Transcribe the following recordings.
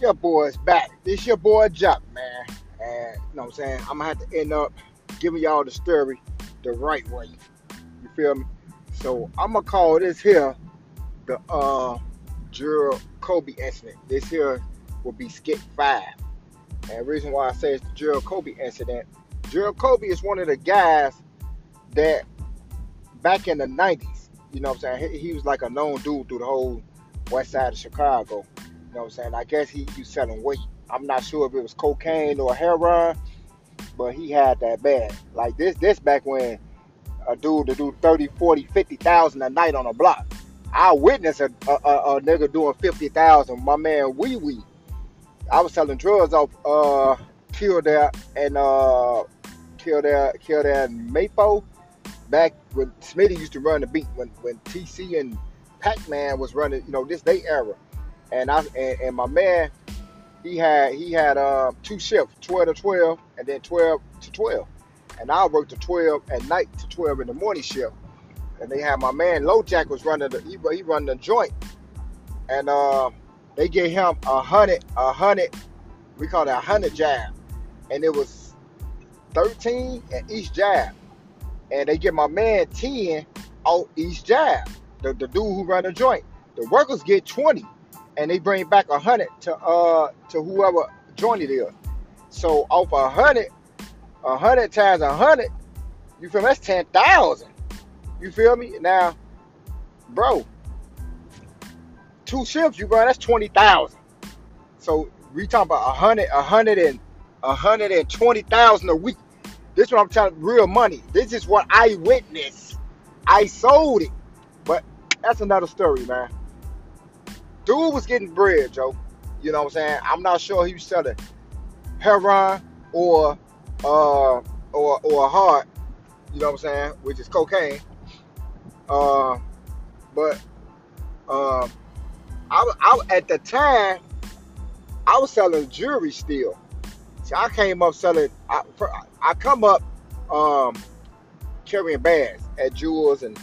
your boy's back. This your boy Jock, man. And you know what I'm saying? I'm gonna have to end up giving y'all the story the right way. You feel me? So I'm gonna call this here the uh Gerald Kobe incident. This here will be skit five. And the reason why I say it's the Gerald Kobe incident, Gerald Kobe is one of the guys that back in the 90s, you know what I'm saying? He, he was like a known dude through the whole west side of Chicago. You know what I'm saying? I guess he, he was selling weight. I'm not sure if it was cocaine or heroin, but he had that bad. Like this, this back when a dude to do 30, 40, 50,000 a night on a block. I witnessed a, a, a, a nigga doing 50,000. My man Wee Wee. I was selling drugs off uh Kildare and uh Kildare Kildare and Maypole back when Smitty used to run the beat when when TC and Pac-Man was running, you know, this day era. And I and, and my man, he had he had uh, two shifts, 12 to 12 and then 12 to 12. And I worked to 12 at night to 12 in the morning shift. And they had my man Low Jack was running the he, he run the joint. And uh, they gave him a hundred, a hundred, we call it a hundred jab. And it was 13 at each jab. And they give my man 10 on each jab. The, the dude who run the joint. The workers get 20 and they bring back a hundred to uh to whoever joint it is. So off a hundred, a hundred times a hundred, you feel me? That's ten thousand. You feel me? Now, bro, two shifts you run, that's twenty thousand. So we talking about a hundred, a hundred and a hundred and twenty thousand a week. This is what I'm telling real money. This is what I witnessed. I sold it. But that's another story, man. Dude was getting bread, Joe. You know what I'm saying? I'm not sure he was selling heroin or uh or or hard, you know what I'm saying, which is cocaine. Uh, but um, I, I at the time I was selling jewelry still. See, I came up selling. I, I come up um, carrying bags at Jewels and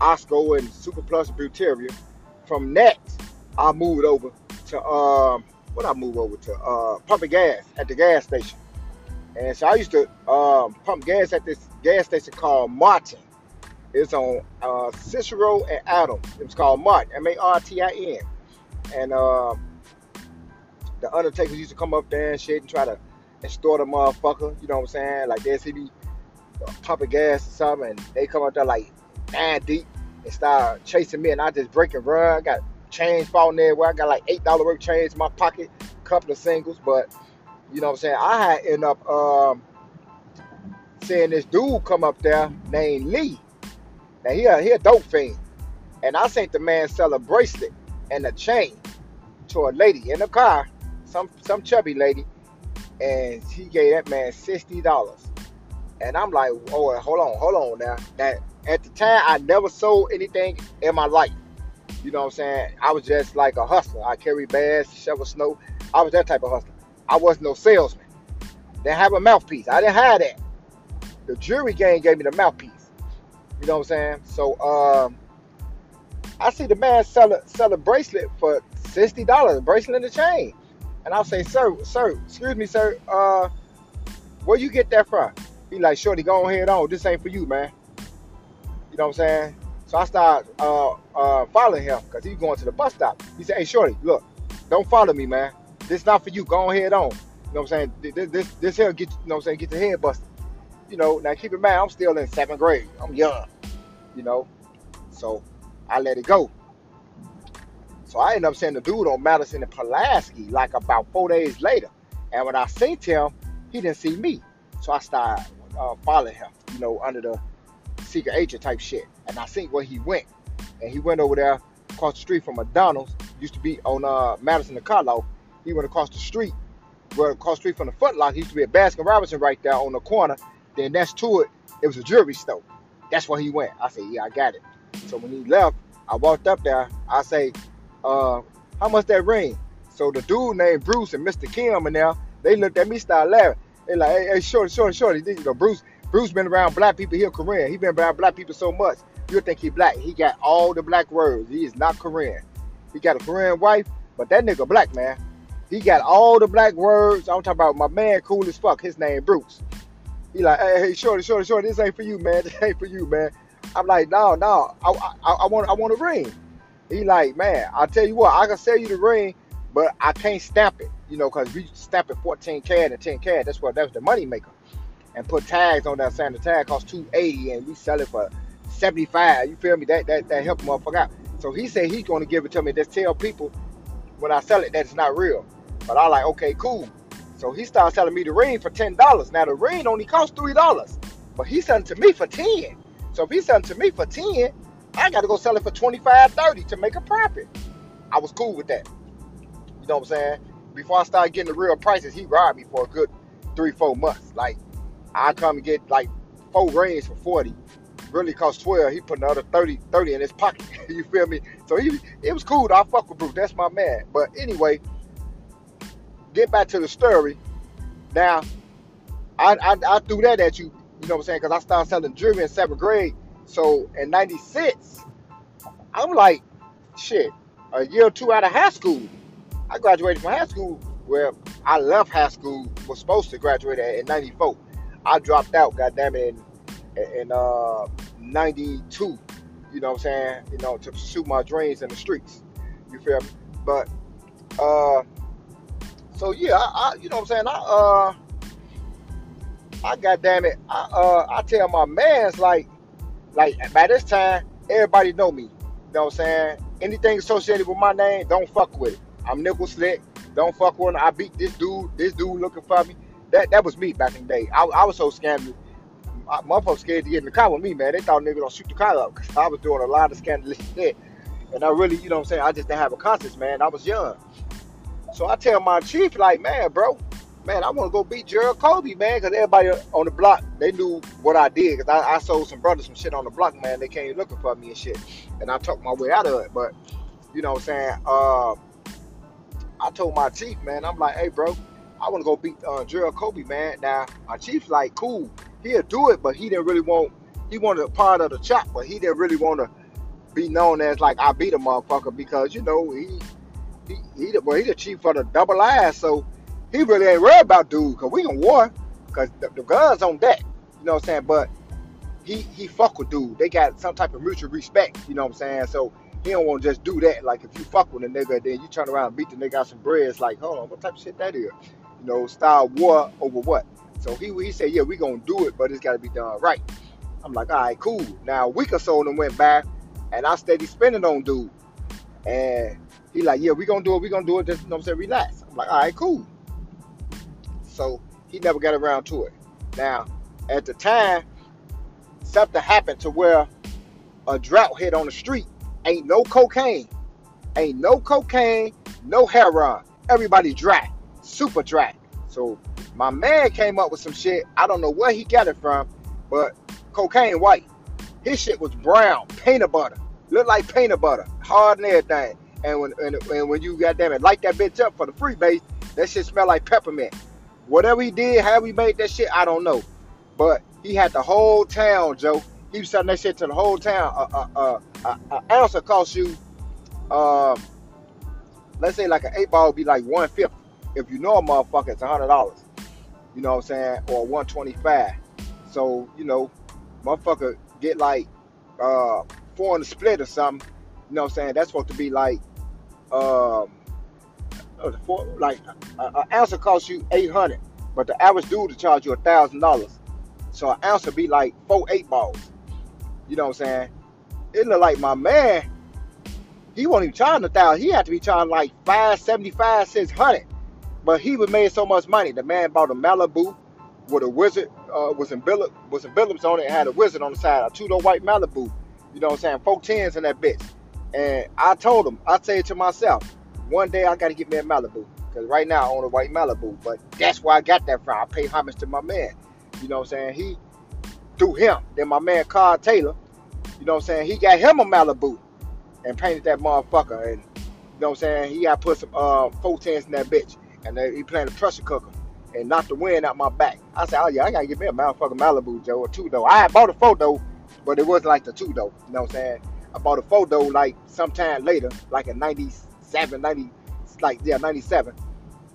Osco and Super Plus Buteria. From next, I moved over to um, what I moved over to uh, pumping gas at the gas station. And so I used to um, pump gas at this gas station called Martin. It's on uh, Cicero and Adams. It was called Martin, M-A-R-T-I-N. And uh, the undertakers used to come up there and shit and try to extort a motherfucker. You know what I'm saying? Like they see me pumping gas or something, and they come up there like nine deep and start chasing me, and I just break and run. I got change falling there where I got like eight dollar worth change in my pocket, couple of singles, but you know what I'm saying. I had end up um, seeing this dude come up there named Lee. Now he a, he a dope fiend, and I seen the man sell a bracelet and a chain to a lady in a car, some some chubby lady, and he gave that man sixty dollars. And I'm like, oh, hold on, hold on now. That at the time I never sold anything in my life. You know what I'm saying? I was just like a hustler. I carry bags, shovel snow. I was that type of hustler. I wasn't no salesman. Didn't have a mouthpiece. I didn't have that. The jury game gave me the mouthpiece. You know what I'm saying? So um, I see the man sell a sell a bracelet for sixty dollars, bracelet and a chain. And I'll say, sir, sir, excuse me, sir, uh, where you get that from? He like, shorty, go ahead on. This ain't for you, man. You know what I'm saying? So I start uh, uh, following him because he's going to the bus stop. He said, hey, shorty, look, don't follow me, man. This not for you. Go ahead on. You know what I'm saying? This this, this here get you know what I'm saying, get your head busted. You know, now keep in mind, I'm still in seventh grade. I'm young. You know. So I let it go. So I ended up seeing the dude on Madison and Pulaski like about four days later. And when I seen him, he didn't see me. So I started uh, following him, you know, under the secret agent type shit. And I seen where he went. And he went over there across the street from McDonald's. Used to be on uh, Madison and Karlov. He went across the street. Where across the street from the Foot Locker, used to be a Baskin Robinson right there on the corner. Then next to it, it was a jewelry store. That's where he went. I said, yeah, I got it. So when he left, I walked up there. I say, uh, how much that ring? So the dude named Bruce and Mr. Kim and now they looked at me, started laughing. They like, hey, hey, shorty, shorty, shorty. You know, Bruce, Bruce been around black people here, Korean. He been around black people so much. You think he black? He got all the black words. He is not Korean. He got a Korean wife, but that nigga black man. He got all the black words. I'm talking about my man, cool as fuck. His name Bruce. He like, hey, hey, shorty, shorty, shorty. This ain't for you, man. This ain't for you, man. I'm like, no, no. I, I, I want, I want a ring. He like, man, I'll tell you what. I can sell you the ring, but I can't stamp it. You know, cause we stamp it 14 CAD and 10 CAD. That's what that's the money maker. And put tags on that saying the tag costs 280 and we sell it for 75. You feel me? That that that help motherfucker out. So he said he's gonna give it to me. Just tell people when I sell it that it's not real. But I like, okay, cool. So he started selling me the ring for ten dollars. Now the ring only costs three dollars, but he's selling to me for ten. So if he's selling to me for ten, I got to go sell it for 25, 30 to make a profit. I was cool with that. You know what I'm saying? Before I started getting the real prices, he robbed me for a good three, four months. Like I come and get like four rings for 40. Really cost 12. He put another 30, 30 in his pocket. you feel me? So he it was cool. I fuck with Bruce. That's my man. But anyway, get back to the story. Now, I, I, I threw that at you, you know what I'm saying? Because I started selling jewelry in seventh grade. So in 96, I'm like, shit, a year or two out of high school. I graduated from high school Well, I left high school, was supposed to graduate in 94. I dropped out, goddamn it, in, in uh, 92, you know what I'm saying? You know, to pursue my dreams in the streets. You feel me? But, uh, so yeah, I, I, you know what I'm saying? I uh I goddamn it, I uh I tell my man's like like by this time everybody know me. You know what I'm saying? Anything associated with my name, don't fuck with it. I'm nickel slick. Don't fuck with him. I beat this dude. This dude looking for me. That that was me back in the day. I, I was so scandalous. Motherfuckers scared to get in the car with me, man. They thought nigga gonna shoot the car up because I was doing a lot of scandalous shit. And I really, you know what I'm saying? I just didn't have a conscience, man. I was young. So I tell my chief, like, man, bro, man, I want to go beat Gerald Kobe, man, because everybody on the block, they knew what I did. Because I, I, sold some brothers some shit on the block, man. They came looking for me and shit. And I talked my way out of it. But, you know what I'm saying? Uh, I told my chief, man, I'm like, hey, bro, I want to go beat uh, Gerald Kobe, man. Now, my chief's like, cool, he'll do it, but he didn't really want, he wanted a part of the chop, but he didn't really want to be known as like I beat a motherfucker because, you know, he he he the, well, he the chief for the double ass, so he really ain't worried about dude, cause we in war, cause the, the guns on deck. You know what I'm saying? But he he fuck with dude. They got some type of mutual respect. You know what I'm saying? So he don't want to just do that. Like if you fuck with a nigga, then you turn around and beat the nigga out some bread. It's like, hold on, what type of shit that is? You know, style war over what? So he he said, yeah, we gonna do it, but it's gotta be done right. I'm like, all right, cool. Now a week or so then went by, and I steady spending on dude, and he like, yeah, we gonna do it. We gonna do it. Just you know what I'm saying, relax. I'm like, all right, cool. So he never got around to it. Now, at the time, something happened to where a drought hit on the street. Ain't no cocaine. Ain't no cocaine, no heroin. Everybody dry, super dry. So my man came up with some shit. I don't know where he got it from, but cocaine white. His shit was brown, peanut butter. Looked like peanut butter, hard and everything. And when and, and when you goddamn it light that bitch up for the free base, that shit smell like peppermint. Whatever he did, how he made that shit, I don't know. But he had the whole town, Joe. He was selling that shit to the whole town. Uh, uh, uh, uh, ounce will cost you, um, let's say like an eight ball would be like one fifty. If you know a motherfucker, it's hundred dollars. You know what I'm saying? Or one twenty five. So you know, motherfucker get like uh four in the split or something. You know what I'm saying? That's supposed to be like um, for, like an ounce will cost you 800 but the average dude will charge you a thousand dollars. So an ounce would be like four eight balls. You know what I'm saying? It look like my man, he won't even charge a thousand. He had to be charging like five seventy five, six hundred. But he was made so much money. The man bought a Malibu with a wizard uh, was in Billup was in Billups on it and had a wizard on the side, a two door white Malibu. You know what I'm saying? Four tens in that bitch. And I told him, I say it to myself, one day I got to get me a Malibu. Because right now I own a white Malibu. But that's where I got that from. I pay homage to my man. You know what I'm saying? He, through him. Then my man Carl Taylor, you know what I'm saying? He got him a Malibu and painted that motherfucker. And you know what I'm saying? He got put some uh, four tens in that bitch. And they, he playing the pressure cooker and knocked the wind out my back. I said, oh yeah, I gotta get me a motherfucking Malibu, Joe, or two though. I had bought a though, but it wasn't like the two though. You know what I'm saying? I bought a photo like sometime later, like in 97, 90, like, yeah, 97.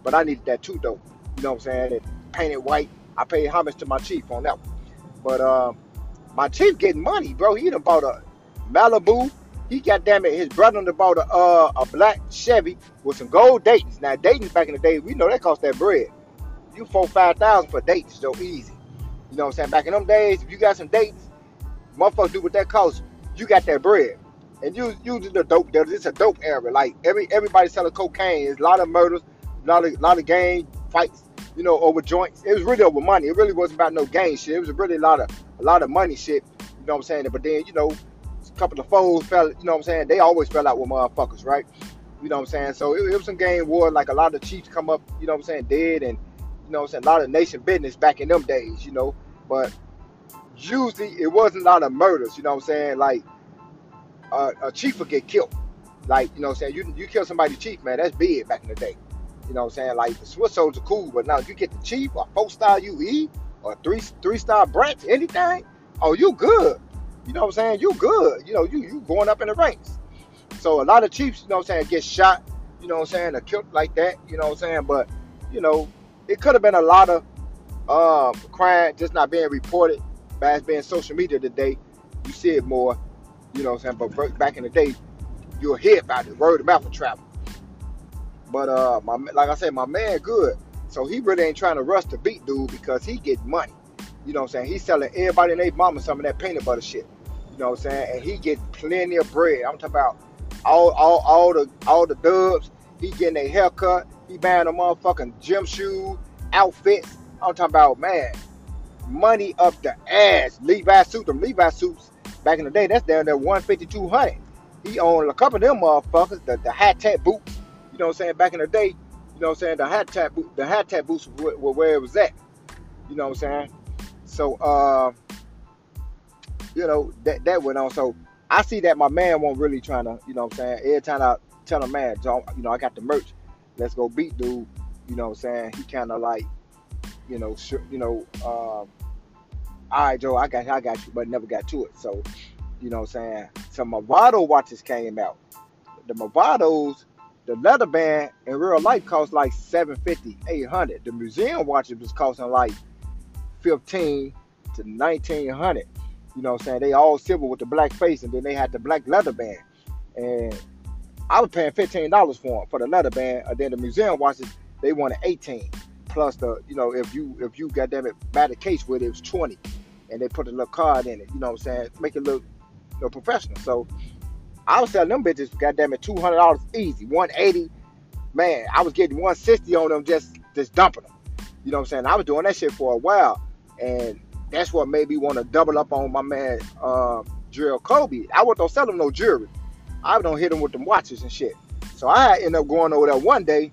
but I needed that two though. You know what I'm saying? And painted white. I paid homage to my chief on that one. But uh, my chief getting money, bro. He done bought a Malibu. He got damn it, his brother bought a uh, a black Chevy with some gold Dayton's. Now Dayton's back in the day, we know that cost that bread. You four five thousand for Dayton's, so easy. You know what I'm saying? Back in them days, if you got some Dayton's, motherfuckers do what that cost. You got that bread. And you using the dope. It's a dope era. Like every everybody selling cocaine. There's a lot of murders, a lot of lot of gang fights, you know, over joints. It was really over money. It really wasn't about no gang shit. It was really a lot of a lot of money shit. You know what I'm saying? But then, you know, couple of foes fell, you know what I'm saying? They always fell out with motherfuckers, right? You know what I'm saying? So it, it was some game war, like a lot of chiefs come up, you know what I'm saying, dead and you know what I'm saying, a lot of nation business back in them days, you know. But usually it wasn't a lot of murders, you know what I'm saying? Like uh, a chief would get killed. Like, you know what I'm saying? You you kill somebody chief, man, that's big back in the day. You know what I'm saying? Like the Swiss soldiers are cool, but now if you get the chief or four star UE or three three star branch, anything, oh you good. You know what I'm saying? You good. You know, you you going up in the ranks. So a lot of chiefs, you know what I'm saying, get shot, you know what I'm saying, or killed like that, you know what I'm saying? But, you know, it could have been a lot of um, crime just not being reported. But as being social media today, you see it more, you know what I'm saying? But back in the day, you'll hear about it. Word of mouth will travel. But uh, my like I said, my man good. So he really ain't trying to rush to beat dude because he get money. You know what I'm saying? He's selling everybody and their mama some of that peanut butter shit. You know what I'm saying? And he get plenty of bread. I'm talking about all all all the all the dubs. He getting a haircut. He buying a motherfucking gym shoe outfits. I'm talking about man, money up the ass. Levi suit, them Levi suits back in the day, that's down there 150, 200. He owned a couple of them motherfuckers, the, the hat tat boots. You know what I'm saying? Back in the day, you know what I'm saying? The hat tat boot, the hat tat boots were, were where it was at. You know what I'm saying? So uh, you know, that that went on. So I see that my man won't really trying to, you know what I'm saying? Every time I tell a man, you know, I got the merch, let's go beat dude, you know what I'm saying? He kind of like, you know, sh- you know, um, all right, Joe, I got I got you, but never got to it. So, you know what I'm saying? Some Movado watches came out. The Movados, the leather band in real life cost like 750 800 The museum watches was costing like 15 to 1900 You know what I'm saying? They all silver with the black face, and then they had the black leather band. And I was paying $15 for them for the leather band. And then the museum watches, they wanted 18 plus the, you know, if you if you them it buy the case with it, it was 20 and they put a little card in it. You know what I'm saying? Make it look you know, professional. So I was selling them bitches, goddamn it, two hundred dollars easy, one eighty. Man, I was getting one sixty on them just just dumping them. You know what I'm saying? I was doing that shit for a while, and that's what made me want to double up on my man uh, Gerald Kobe. I wasn't sell him no jewelry. I gonna hit him with them watches and shit. So I end up going over there one day,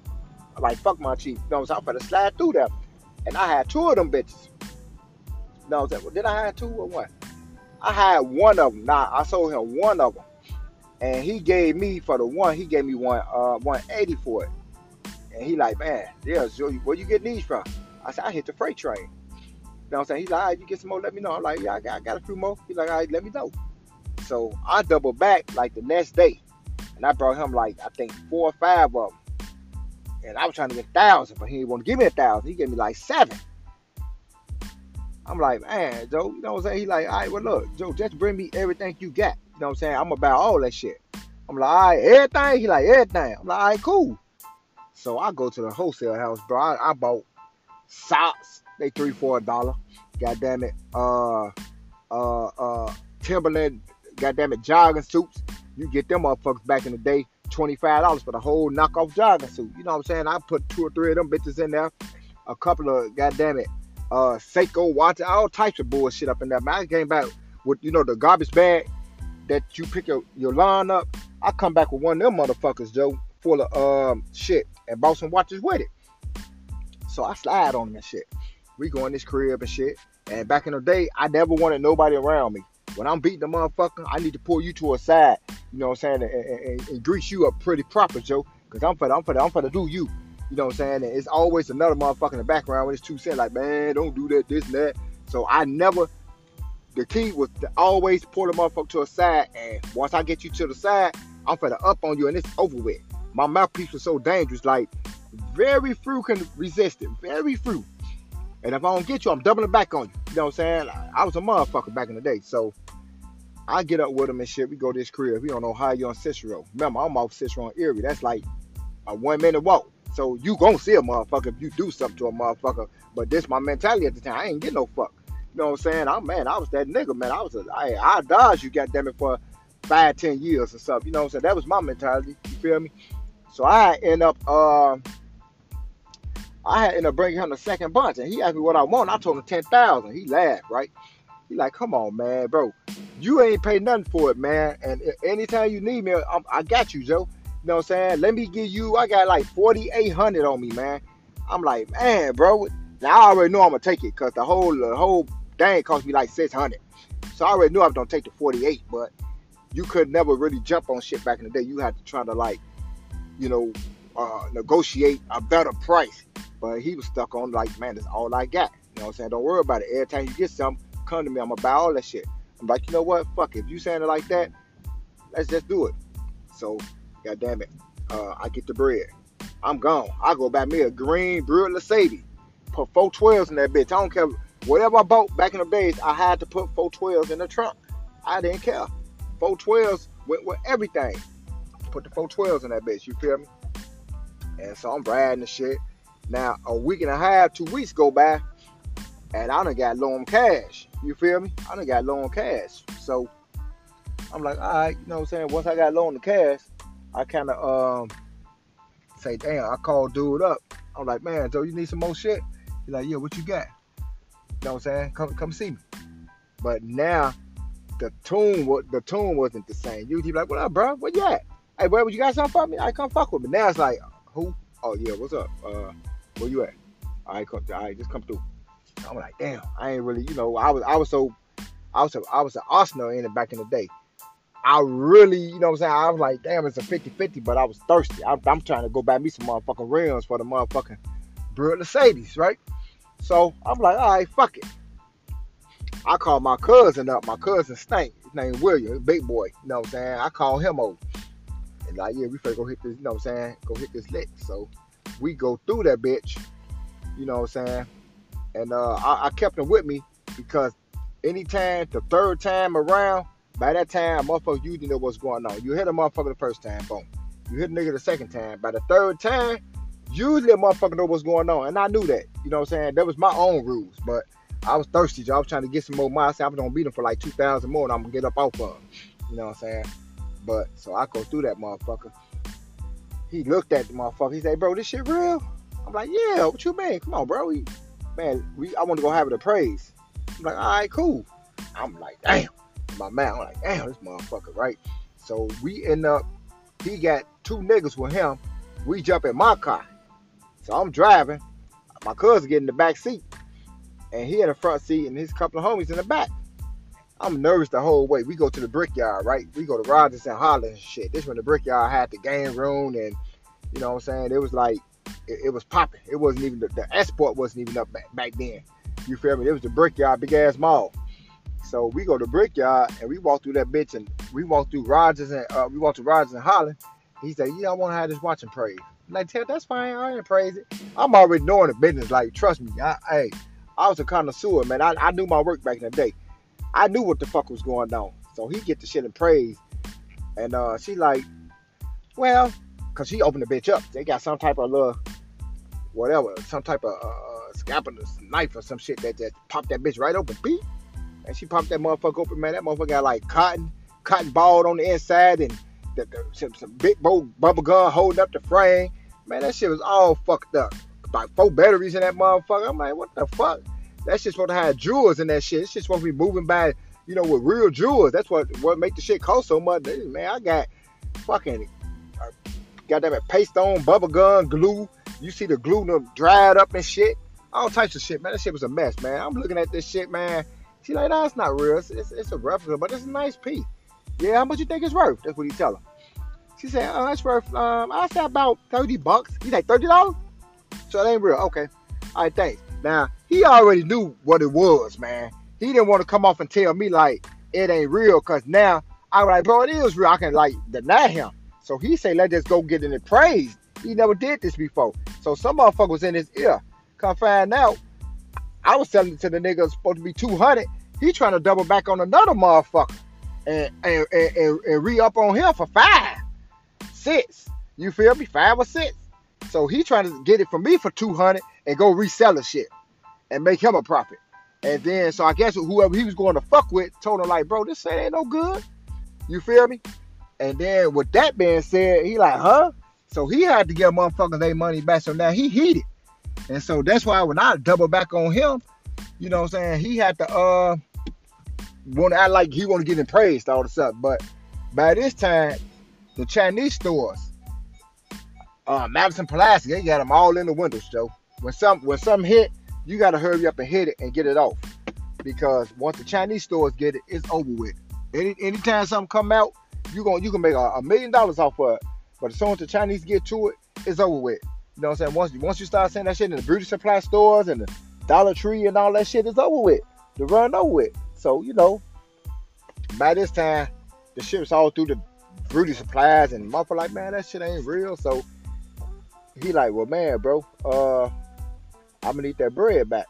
like fuck my chief. You know what I'm saying? I'm slide through there, and I had two of them bitches. You know what I'm saying? Well, did I have two or what? I had one of them. Now I sold him one of them, and he gave me for the one. He gave me one uh 180 for it, and he like, man, yeah, so where you getting these from? I said, I hit the freight train. You know what I'm saying? He's like, all right, you get some more, let me know. I'm like, yeah, I got, I got a few more. He's like, all right, let me know. So I doubled back like the next day, and I brought him like I think four or five of them, and I was trying to get a thousand, but he didn't want to give me a thousand. He gave me like seven. I'm like, man, Joe, you know what I'm saying? He like, all right, well, look, Joe, just bring me everything you got. You know what I'm saying? I'm about all that shit. I'm like, all right, everything? He like, everything. I'm like, all right, cool. So I go to the wholesale house, bro. I, I bought socks. They three, four dollar. God damn it. Uh, uh, uh, Timberland. God damn it, jogging suits. You get them motherfuckers back in the day, twenty five dollars for the whole knockoff jogging suit. You know what I'm saying? I put two or three of them bitches in there. A couple of goddamn it, uh, Seiko watch, all types of bullshit up in there. Man, I came back with you know the garbage bag that you pick your, your lawn up. I come back with one of them motherfuckers, Joe, full of um shit, and bought some watches with it. So I slide on them and shit. We go in this crib and shit. And back in the day, I never wanted nobody around me. When I'm beating the motherfucker, I need to pull you to a side, you know what I'm saying, and, and, and, grease you up pretty proper, Joe. Cause I'm for I'm for I'm for to do you. You know what I'm saying? And it's always another motherfucker in the background when it's two cents, like, man, don't do that, this and that. So I never, the key was to always pull the motherfucker to a side. And once I get you to the side, I'm finna up on you and it's over with. My mouthpiece was so dangerous. Like, Very few can resist it. Very few. And if I don't get you, I'm doubling back on you. You know what I'm saying? I, I was a motherfucker back in the day. So I get up with him and shit. We go to this crib. We how you on Cicero. Remember, I'm off Cicero on Erie. That's like a one minute walk. So you gonna see a motherfucker if you do something to a motherfucker. But this my mentality at the time. I ain't get no fuck. You know what I'm saying? I'm man, I was that nigga, man. I was a I I dodged you goddamn it for five, ten years or something. You know what I'm saying? That was my mentality. You feel me? So I end up uh, I had end up bringing him the second bunch, and he asked me what I want. I told him ten thousand. He laughed, right? He like, come on, man, bro, you ain't paid nothing for it, man. And anytime you need me, I'm, I got you, Joe. You know what I'm saying? Let me give you. I got like forty eight hundred on me, man. I'm like, man, bro. Now I already know I'm gonna take it because the whole the whole thing cost me like six hundred. So I already knew I was gonna take the forty eight, but you could never really jump on shit back in the day. You had to try to like, you know, uh, negotiate a better price. But he was stuck on like, man, that's all I got. You know what I'm saying? Don't worry about it. Every time you get something, come to me. I'm gonna buy all that shit. I'm like, you know what? Fuck it. If you saying it like that, let's just do it. So, god damn it. Uh, I get the bread. I'm gone. I go buy me a green Buick LeSabre. Put four twelves in that bitch. I don't care. Whatever I bought back in the days, I had to put four twelves in the trunk. I didn't care. Four twelves went with everything. Put the four twelves in that bitch. You feel me? And so I'm riding the shit. Now a week and a half, two weeks go by, and I done got low on cash. You feel me? I done got low on cash. So I'm like, all right, you know what I'm saying? Once I got low on the cash, I kind of um say, damn, I called dude up. I'm like, man, Joe, you need some more shit? He's like, yeah, what you got? You know what I'm saying? Come come see me. But now the tune was the tune wasn't the same. You'd be like, what up, bro? Where you at? Hey, bro, you got something for me? I come fuck with me. Now it's like, who? Oh yeah, what's up? Uh, where you at? Right, come, right, just come through. I'm like, damn, I ain't really, you know, I was, I was so, I was, a, I was an Arsenal in it back in the day. I really, you know what I'm saying? I was like, damn, it's a 50-50, but I was thirsty. I, am trying to go buy me some motherfucking rims for the motherfucking Buick Mercedes, right? So I'm like, all right, fuck it. I call my cousin up. My cousin Stank. His name William, big boy. You know what I'm saying? I call him over. Like, yeah, we finna go hit this, you know what I'm saying? Go hit this lick. So we go through that bitch. You know what I'm saying? And uh, I, I kept him with me because anytime, the third time around, by that time, motherfucker, you didn't know what's going on. You hit a motherfucker the first time, boom. You hit a nigga the second time. By the third time, usually a motherfucker know what's going on. And I knew that. You know what I'm saying? That was my own rules. But I was thirsty. I was trying to get some more miles. I was gonna beat him for like two thousand more, and I'm gonna get up off of him. You know what I'm saying? But so I go through that motherfucker. He looked at the motherfucker. He said, "Bro, this shit real?" I'm like, "Yeah." What you mean? Come on, bro. He, man, we I want to go have it appraised. I'm like, "All right, cool." I'm like, "Damn." My man, I'm like, "Damn, this motherfucker, right?" So we end up. He got two niggas with him. We jump in my car. So I'm driving. My cousin get in the back seat and he had a front seat and his couple of homies in the back. I'm nervous the whole way. We go to the brickyard, right? We go to Rogers and Holland and shit. This when the brickyard had the game room and you know what I'm saying? It was like it, it was popping. It wasn't even the, the export wasn't even up back, back then. You feel me? It was the brickyard, big ass mall. So we go to brickyard and we walk through that bitch and we walk through Rogers and uh, we walk to Rogers and Holland. He said, "Yeah, I want to have this watching praise." I'm like, that's fine. I ain't praise it. I'm already knowing the business. Like, trust me. I, hey, I was a connoisseur, man. I, I knew my work back in the day. I knew what the fuck was going on. So he get the shit and praise. And uh, she like, well, cause she opened the bitch up. They got some type of little, whatever, some type of uh, scalpel, knife or some shit that just popped that bitch right open. Beep. And she popped that motherfucker open, man. That motherfucker got like cotton, cotton balled on the inside and the, the, some, some big bubble gun holding up the frame. Man, that shit was all fucked up like four batteries in that motherfucker. I'm like, what the fuck? That shit's supposed to have jewels in that shit. It's just supposed to be moving by, you know, with real jewels. That's what what make the shit cost so much. Man, I got fucking uh, got that paste on, bubble gun, glue. You see the glue them dried up and shit. All types of shit, man. That shit was a mess, man. I'm looking at this shit, man. She like, nah, it's not real. It's, it's, it's a replica, but it's a nice piece. Yeah, how much you think it's worth? That's what he tell her. She said, oh, it's worth, um, I said about 30 bucks. He's like, $30? So it ain't real. Okay. All right, thanks. Now, he already knew what it was, man. He didn't want to come off and tell me, like, it ain't real, because now I'm like, bro, it is real. I can, like, deny him. So he said, let's just go get it appraised. He never did this before. So some motherfucker was in his ear. Come find out, I was selling it to the nigga supposed to be 200. He trying to double back on another motherfucker and and, and, and, and re-up on him for five, six. You feel me? Five or six. So he trying to get it from me for 200 and go resell the shit and make him a profit. And then, so I guess whoever he was going to fuck with told him like, bro, this shit ain't no good. You feel me? And then with that being said, he like, huh? So he had to give motherfuckers their money back. So now he heated. And so that's why when I double back on him, you know what I'm saying, he had to uh want to act like he want to get him praised all of a sudden. But by this time, the Chinese stores, uh Madison Pulaski, they got them all in the windows, Joe. When some when something hit, you gotta hurry up and hit it and get it off. Because once the Chinese stores get it, it's over with. Any anytime something come out, you going you can make a, a million dollars off of it. But as soon as the Chinese get to it, it's over with. You know what I'm saying? Once once you start saying that shit in the beauty supply stores and the Dollar Tree and all that shit, it's over with. The run over with. So you know, by this time, the shit's all through the beauty supplies and motherfucker like, man, that shit ain't real. So he like, well, man, bro, uh, I'm gonna eat that bread back.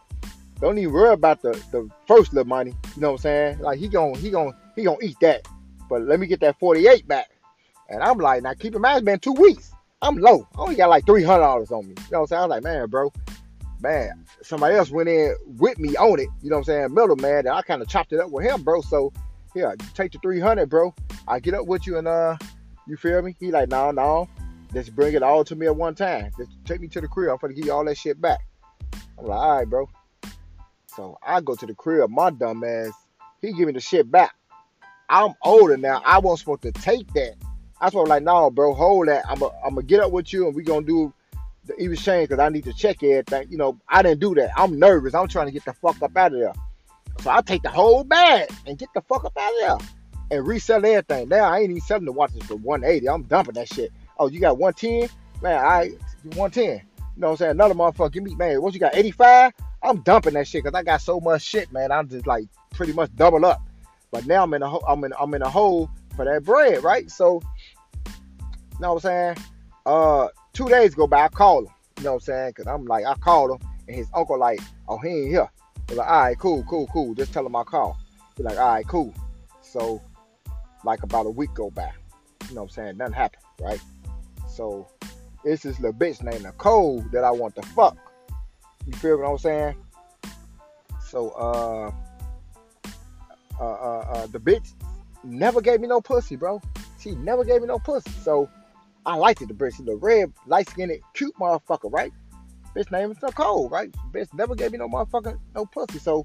Don't even worry about the, the first little money. You know what I'm saying? Like he gon' he gon' he gonna eat that. But let me get that 48 back. And I'm like, now keep in mind, it's been two weeks. I'm low. I only got like $300 on me. You know what I'm saying? I was like, man, bro, man, somebody else went in with me on it. You know what I'm saying? Middle man, and I kind of chopped it up with him, bro. So yeah, take the 300, bro. I get up with you and uh, you feel me? He like, no, no, just bring it all to me at one time. Just take me to the crib. I'm gonna give you all that shit back. I'm like, all right, bro. So I go to the crib. My dumb ass, he give me the shit back. I'm older now. I wasn't supposed to take that. Why I'm like, no, bro, hold that. I'm gonna get up with you and we gonna do the even exchange because I need to check everything. You know, I didn't do that. I'm nervous. I'm trying to get the fuck up out of there. So I take the whole bag and get the fuck up out of there and resell everything. Now I ain't even selling the watches for 180. I'm dumping that shit. Oh, you got 110? Man, I 110. You know what I'm saying? Another motherfucker, give me, man, what you got, 85? I'm dumping that shit because I got so much shit, man. I'm just like pretty much double up. But now I'm in a I'm in I'm in a hole for that bread, right? So, you know what I'm saying? Uh, two days go by, I call him. You know what I'm saying? Cause I'm like, I called him, and his uncle like, oh, he ain't here. He's like, all right, cool, cool, cool. Just tell him I call. He's like, all right, cool. So, like about a week go by. You know what I'm saying? Nothing happened, right? So, it's this little bitch named Nicole that I want to fuck. You feel what I'm saying? So, uh, uh, uh, uh, the bitch never gave me no pussy, bro. She never gave me no pussy. So, I liked it, the bitch. she's a red, light skinned, cute motherfucker, right? Bitch name is Nicole, right? Bitch never gave me no motherfucker, no pussy. So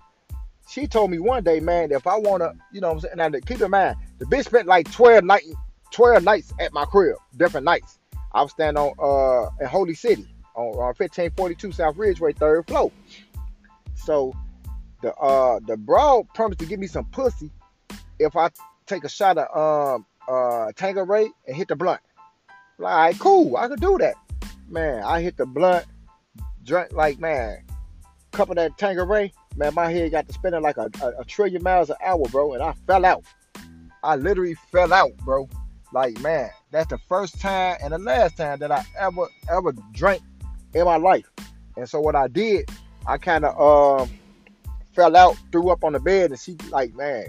she told me one day, man, if I wanna, you know what I'm saying? Now keep in mind, the bitch spent like 12 night 12 nights at my crib, different nights. I was standing on uh in Holy City on, on 1542 South Ridgeway, third floor. So the uh the bro promised to give me some pussy if I take a shot of um uh Tanqueray and hit the blunt. Like, cool, I could do that. Man, I hit the blunt, drank like man, cup of that Tanqueray. Man, my head got to spinning like a, a, a trillion miles an hour, bro, and I fell out. I literally fell out, bro. Like, man, that's the first time and the last time that I ever ever drank in my life. And so what I did, I kind of um fell out, threw up on the bed, and she like, man,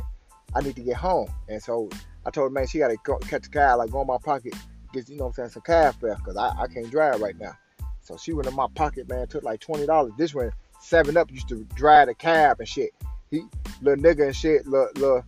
I need to get home. And so I told her, man, she got to catch a car, like go in my pocket, get you know what I'm saying, some car fare, cause I, I can't drive right now. So she went in my pocket, man, took like twenty dollars. This one, Seven Up used to drive the cab and shit. He little nigga and shit, little, little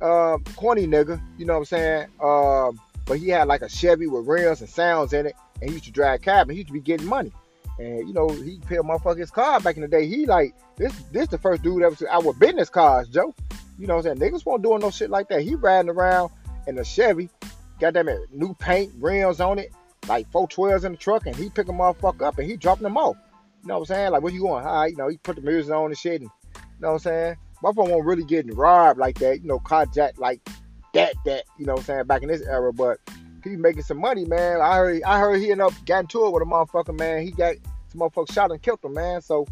uh, corny nigga, you know what I'm saying? Um, but he had like a Chevy with rims and sounds in it, and he used to drive cab, and he used to be getting money. And you know, he paid motherfucker's car back in the day. He like this this the first dude ever I our business cars, Joe. You know what I'm saying? Niggas won't doing no shit like that. He riding around in a Chevy, got that new paint, rims on it, like four twelves in the truck, and he pick a motherfucker up and he dropping them off. You know what I'm saying? Like, what you going? Hi, you know, he put the mirrors on and shit, and you know what I'm saying? Motherfucker won't really getting robbed like that, you know, carjacked like that, that, you know what I'm saying, back in this era, but he making some money, man. I heard I heard he ended up getting to it with a motherfucker, man. He got some motherfucker shot and killed him, man. So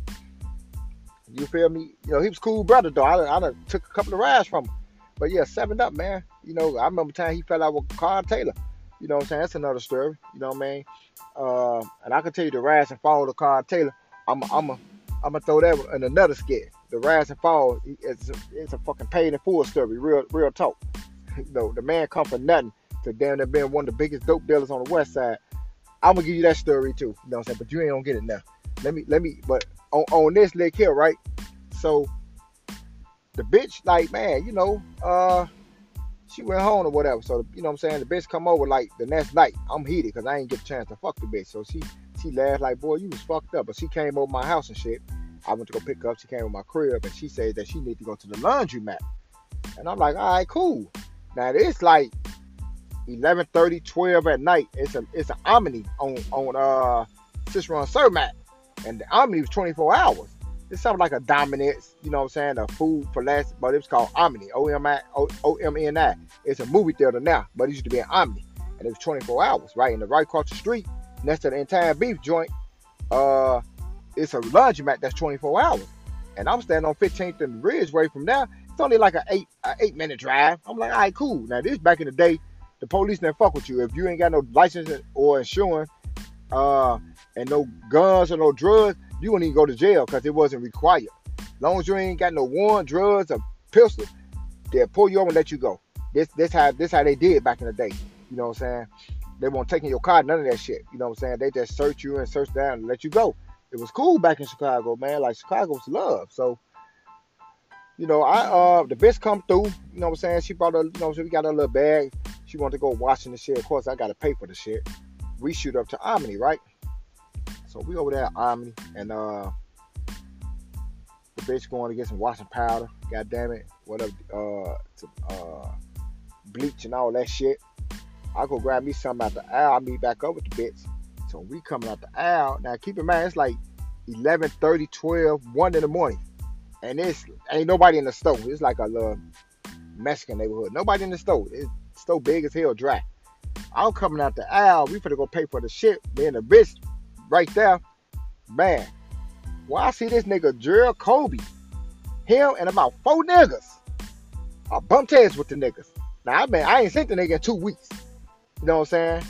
you feel me? You know, he was cool brother though. I, I done took a couple of rides from him. But yeah, seven up, man. You know, I remember time he fell out with Carl Taylor. You know what I'm saying? That's another story. You know what I mean? Uh, and I can tell you the rise and follow the Carl Taylor. I'm I'm a I'm gonna throw that in another skit. The rise and fall it's a, it's a fucking paid in full story. Real real talk. you know, the man come for nothing to damn near being one of the biggest dope dealers on the west side. I'm gonna give you that story too. You know what I'm saying? But you ain't gonna get it now. Let me let me but on, on this lick here, right? So the bitch, like, man, you know, uh she went home or whatever. So you know what I'm saying? The bitch come over like the next night. I'm heated because I ain't get a chance to fuck the bitch. So she she laughed like, boy, you was fucked up. But she came over my house and shit. I went to go pick up. She came to my crib and she said that she need to go to the laundromat. And I'm like, all right, cool. Now it's like 11, 30, 12 at night. It's a it's an Omni on on uh Cicero and Cermak. And the Omni was 24 hours. It's something like a Dominick's, you know what I'm saying? A food for less, but it was called Omni, O-M-I, It's a movie theater now, but it used to be an Omni. And it was 24 hours, right? In the right across the street, next to the entire beef joint, uh, it's a laundromat that's 24 hours. And I'm standing on 15th and Ridgeway from there. It's only like an eight, a eight minute drive. I'm like, all right, cool. Now this back in the day, the police didn't fuck with you. If you ain't got no license or insurance, uh, and no guns or no drugs, you wouldn't even go to jail because it wasn't required. As long as you ain't got no warrant, drugs, or pistol, they'll pull you over and let you go. This this how this how they did back in the day. You know what I'm saying? They won't take in your car, none of that shit. You know what I'm saying? They just search you and search down and let you go. It was cool back in Chicago, man. Like Chicago's love. So, you know, I uh the bitch come through, you know what I'm saying? She brought a you know, so we got a little bag. She wanted to go washing the shit. Of course, I gotta pay for the shit. We shoot up to Omni, right? So we over there at Omni and uh the bitch going to get some washing powder, god damn it, whatever uh to uh bleach and all that shit. I go grab me something out the aisle, I meet back up with the bitch. So we coming out the aisle. Now keep in mind it's like 11, 30, 12, 1 in the morning. And it's ain't nobody in the store. It's like a little Mexican neighborhood. Nobody in the store. It's so big as hell dry. I'm coming out the aisle. We finna go pay for the shit. Then the bitch right there, man. Well, I see this nigga Gerald Kobe, him and about four niggas. I bumped heads with the niggas. Now I mean I ain't seen the nigga in two weeks. You know what I'm saying?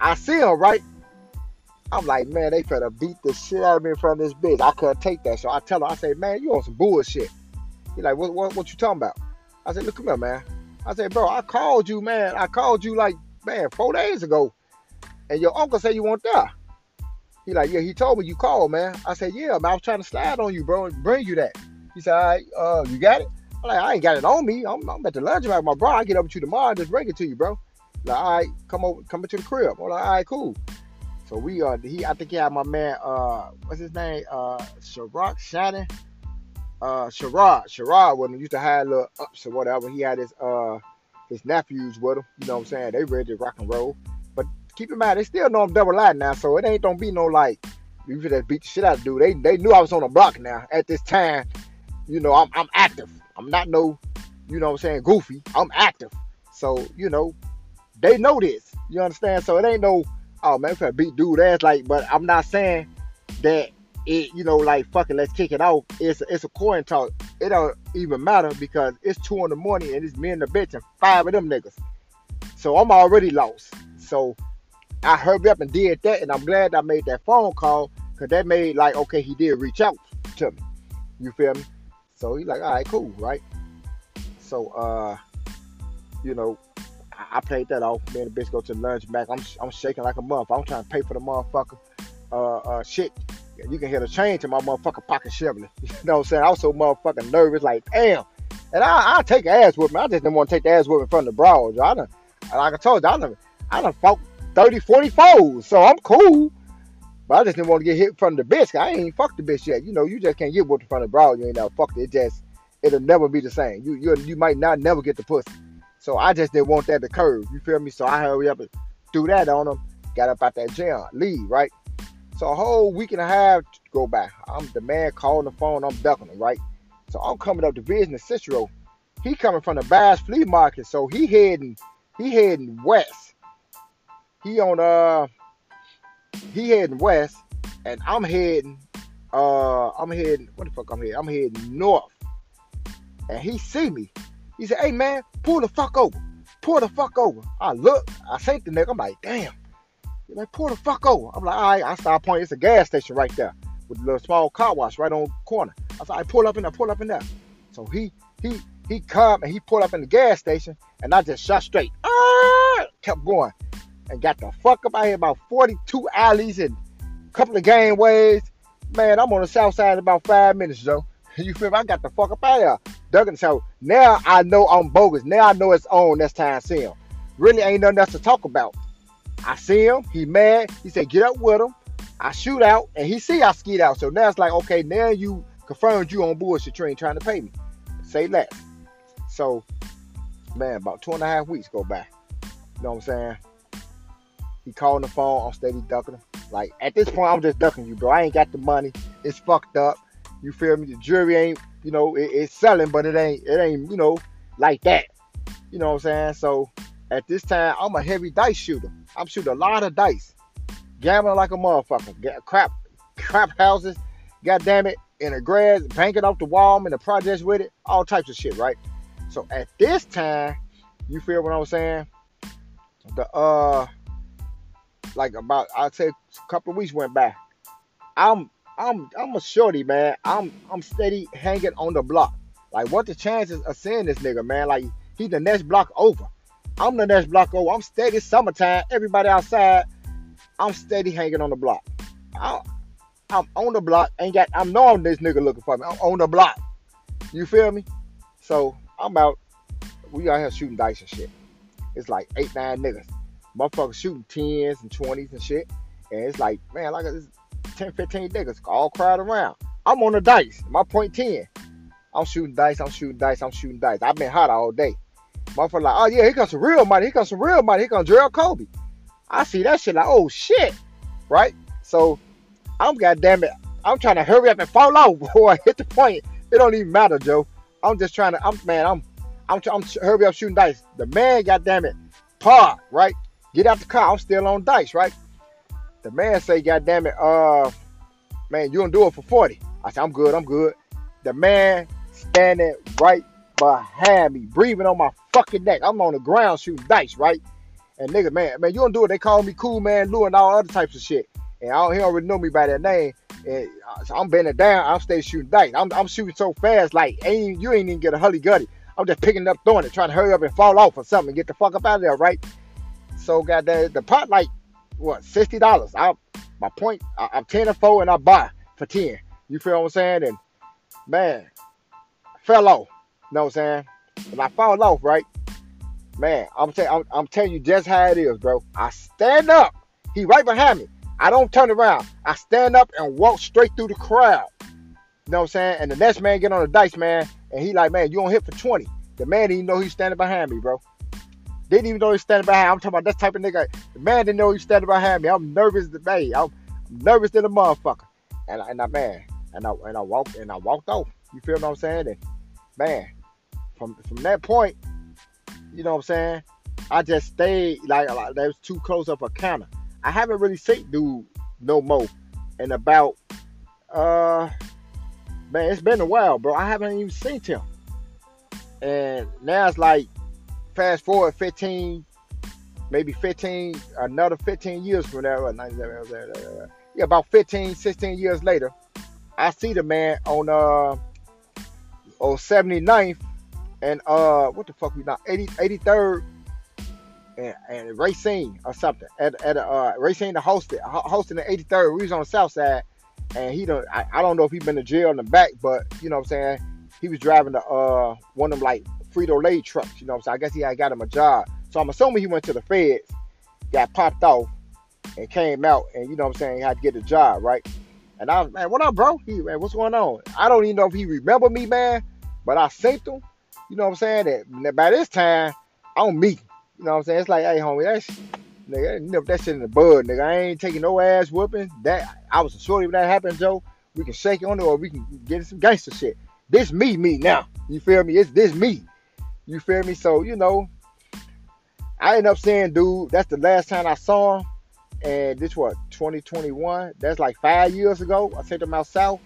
I see him right. I'm like, man, they finna beat the shit out of me in front of this bitch. I couldn't take that. So I tell her, I say, man, you on some bullshit. He like, what, what, what you talking about? I said, look, come here, man. I said, bro, I called you, man. I called you like, man, four days ago. And your uncle said you weren't there. He like, yeah, he told me you called, man. I said, yeah, man, I was trying to slide on you, bro, and bring you that. He said, all right, uh, you got it? I'm like, I ain't got it on me. I'm, I'm at the lunch with my bro. I get up with you tomorrow and just bring it to you, bro. Like, all right, come over, come into the crib. I'm like, all right, cool. So we uh he I think he had my man uh what's his name? Uh Sharrock Shannon. Uh Sherrod. Sherrod when he used to have little ups or whatever. He had his uh his nephews with him. You know what I'm saying? They ready to rock and roll But keep in mind, they still know I'm double live now, so it ain't gonna be no like you just beat the shit out of dude. They they knew I was on the block now at this time. You know, I'm I'm active. I'm not no, you know what I'm saying, goofy. I'm active. So, you know, they know this. You understand? So it ain't no, oh man, I beat dude ass like, but I'm not saying that it, you know, like fucking let's kick it off. It's it's a coin talk. It don't even matter because it's two in the morning and it's me and the bitch and five of them niggas. So I'm already lost. So I hurried up and did that, and I'm glad I made that phone call because that made like okay, he did reach out to me. You feel me? So he's like, all right, cool, right? So uh, you know, I, played that off. Me and the bitch go to lunch back. I'm I'm shaking like a motherfucker. I'm trying to pay for the motherfucker uh, uh shit. You can hear the change in my motherfucking pocket shivering. You know what I'm saying? I was so motherfucking nervous, like damn. And I I take ass with me. I just didn't want to take the ass with me from the broad. I done, like I told you, I done I done fought 30, 40 foes. So I'm cool. But I just didn't want to get hit from the bitch. I ain't fucked the bitch yet. You know, you just can't get front of the broad. You ain't never fucked it. It just, it'll never be the same. You you you might not never get the pussy. So I just didn't want that to curve. You feel me? So I hurry up and do that on him. Got up out that jam, leave, right? So a whole week and a half to go by. I'm the man calling the phone, I'm ducking him, right? So I'm coming up Division of Cicero. He coming from the Bass Flea Market, so he heading he heading west he on uh he heading west and I'm heading uh I'm heading what the fuck I'm heading? I'm heading north. And he see me. He said, hey man, pull the fuck over. pull the fuck over. I look, I say the nigga, I'm like, damn. He's like, pull the fuck over. I'm like, all right, I start pointing. It's a gas station right there with a little small car wash right on the corner. I said, I pull up in there, pull up in there. So he he he come and he pulled up in the gas station and I just shot straight. Ah! Kept going and got the fuck up out here about 42 alleys and a couple of gangways. Man, I'm on the south side in about five minutes, Joe. You feel me? I got the fuck up out here. Duggan, so now I know I'm bogus. Now I know it's on That's time I see him. Really ain't nothing else to talk about. I see him, he mad. He said, get up with him. I shoot out, and he see I skeet out. So now it's like, okay, now you confirmed you on bullshit. Ain't trying to pay me. Say less. So, man, about two and a half weeks go by. You know what I'm saying? He calling the phone. I'm steady ducking him. Like at this point, I'm just ducking you, bro. I ain't got the money. It's fucked up. You feel me? The jury ain't, you know, it, it's selling, but it ain't, it ain't, you know, like that. You know what I'm saying? So at this time, I'm a heavy dice shooter. I'm shooting a lot of dice, gambling like a motherfucker. Get crap, crap houses. God damn it, in the grass, banking off the wall, I'm in the projects with it, all types of shit, right? So at this time, you feel what I'm saying? The uh like about I'd say a couple of weeks went by. I'm I'm I'm a shorty, man. I'm I'm steady hanging on the block. Like what the chances of seeing this nigga, man? Like he the next block over. I'm the next block over. I'm steady summertime. Everybody outside. I'm steady hanging on the block. I, I'm on the block. Ain't got. I'm knowing this nigga looking for me. I'm on the block. You feel me? So I'm out. We out here shooting dice and shit. It's like eight, nine niggas. Motherfuckers shooting tens and twenties and shit. And it's like, man, like it's 10, 15 niggas all crowd around. I'm on the dice. My point 10. I'm shooting dice. I'm shooting dice. I'm shooting dice. I've been hot all day. Motherfucker like, oh yeah, he comes some real money. He comes some real money. Here comes Gerald Kobe. I see that shit like, oh shit. Right? So I'm goddamn it. I'm trying to hurry up and fall out before I hit the point. It don't even matter, Joe. I'm just trying to. I'm man. I'm. I'm. I'm hurry up shooting dice. The man, goddamn it, park right. Get out the car. I'm still on dice, right? The man say, God damn it, uh, man, you don't do it for 40. I said, I'm good. I'm good. The man standing right behind me, breathing on my fucking neck. I'm on the ground shooting dice, right? And nigga, man, man, you don't do it. They call me cool man Lou and all other types of shit. And I don't, he already know me by that name. And uh, I'm bending down. I'm stay shooting dice. I'm, I'm shooting so fast, like ain't you ain't even get a hully gutty. I'm just picking up, throwing it, trying to hurry up and fall off or something, and get the fuck up out of there, right? So the the pot like what sixty dollars. I my point. I, I'm ten and four, and I buy for ten. You feel what I'm saying? And man, fell off. You know what I'm saying? And I fall off, right? Man, I'm, t- I'm, I'm telling you just how it is, bro. I stand up. He right behind me. I don't turn around. I stand up and walk straight through the crowd. You know what I'm saying? And the next man get on the dice, man, and he like, man, you don't hit for 20. The man didn't know he's standing behind me, bro. Didn't even know he's standing behind. I'm talking about that type of nigga. The man didn't know he's standing behind me. I'm nervous today. I'm nervous than a motherfucker. And I, and I man, and I and I walked and I walked off. You feel what I'm saying? And man, from from that point, you know what I'm saying? I just stayed like, like that was too close up a counter. I haven't really seen dude no more And about uh man, it's been a while, bro. I haven't even seen him. And now it's like fast forward 15, maybe 15, another 15 years from there. Yeah, about 15, 16 years later, I see the man on uh on 79th and uh what the fuck we not 80 83rd and, and Racine or something at at uh Racine the hosted hosting the 83rd. We was on the south side and he don't I, I don't know if he been to jail in the back, but you know what I'm saying? He was driving the uh one of them like Frito Lay trucks, you know what I'm saying? I guess he had got him a job. So I'm assuming he went to the feds, got popped off, and came out, and you know what I'm saying, he had to get a job, right? And I was, man, what up, bro? He, man, what's going on? I don't even know if he remember me, man, but I synced him. You know what I'm saying? That by this time, I'm me. You know what I'm saying? It's like, hey, homie, that's nigga, nip that shit in the bud, nigga. I ain't taking no ass whooping. That I was shorty when that happened, Joe. We can shake on it or we can get some gangster shit. This me, me now. You feel me? It's this me. You feel me? So, you know, I end up saying, dude, that's the last time I saw him. And this what, 2021? That's like five years ago. I sent him out south.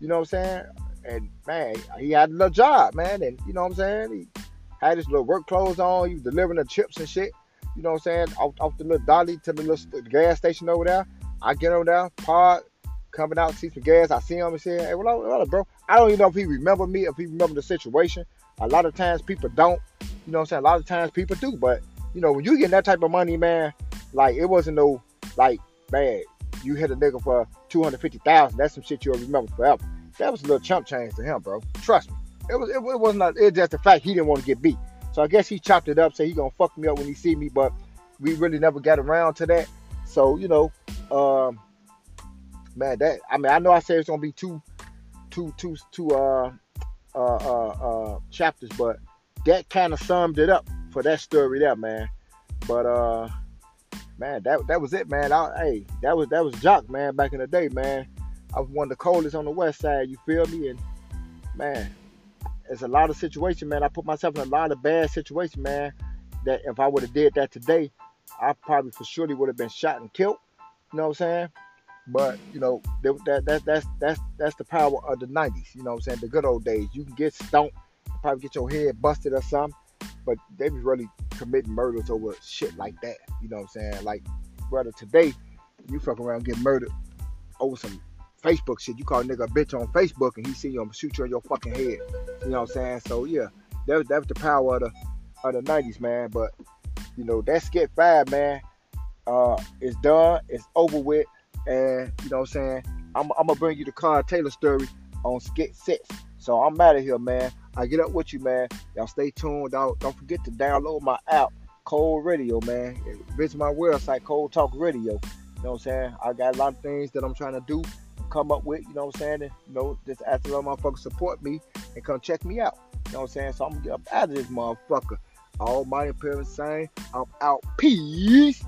You know what I'm saying? And man, he had a little job, man. And you know what I'm saying? He had his little work clothes on. He was delivering the chips and shit. You know what I'm saying? Off, off the little dolly to the little gas station over there. I get over there, park, coming out, see some gas. I see him and say, hey, up, bro? I don't even know if he remember me, if he remember the situation. A lot of times people don't. You know what I'm saying? A lot of times people do. But, you know, when you get that type of money, man, like, it wasn't no, like, bad. You hit a nigga for 250000 That's some shit you'll remember forever. That was a little chump change to him, bro. Trust me. It was it, it was not it's just the fact he didn't want to get beat. So I guess he chopped it up, say he gonna fuck me up when he see me, but we really never got around to that. So, you know, um, man, that I mean, I know I said it's gonna be two, two, two, two uh, uh, uh, uh chapters, but that kind of summed it up for that story there, man. But uh, man, that that was it, man. I, hey, that was that was Jock, man, back in the day, man. I was one of the coldest on the west side. You feel me? And man, it's a lot of situation, man. I put myself in a lot of bad situation, man. That if I would have did that today, I probably for surely would have been shot and killed. You know what I'm saying? But you know that, that that's that's that's the power of the '90s. You know what I'm saying? The good old days. You can get stoned, probably get your head busted or something. But they was really committing murders over shit like that. You know what I'm saying? Like, brother, today you fuck around get murdered over some Facebook shit. You call a nigga a bitch on Facebook and he see you, I'm shoot you in your fucking head. You know what I'm saying? So yeah, that was, that was the power of the of the 90s, man. But you know, that skit five, man, uh, is done, it's over with, and you know what I'm saying? I'm, I'm gonna bring you the Carl Taylor story on skit six. So I'm out of here, man. I get up with you, man. Y'all stay tuned. Don't, don't forget to download my app, Cold Radio, man. Visit my website, Cold Talk Radio. You know what I'm saying? I got a lot of things that I'm trying to do come up with, you know what I'm saying? And, you know, just ask a little motherfucker support me and come check me out. You know what I'm saying? So I'm gonna get up out of this motherfucker. Almighty Parent saying, I'm out. Peace.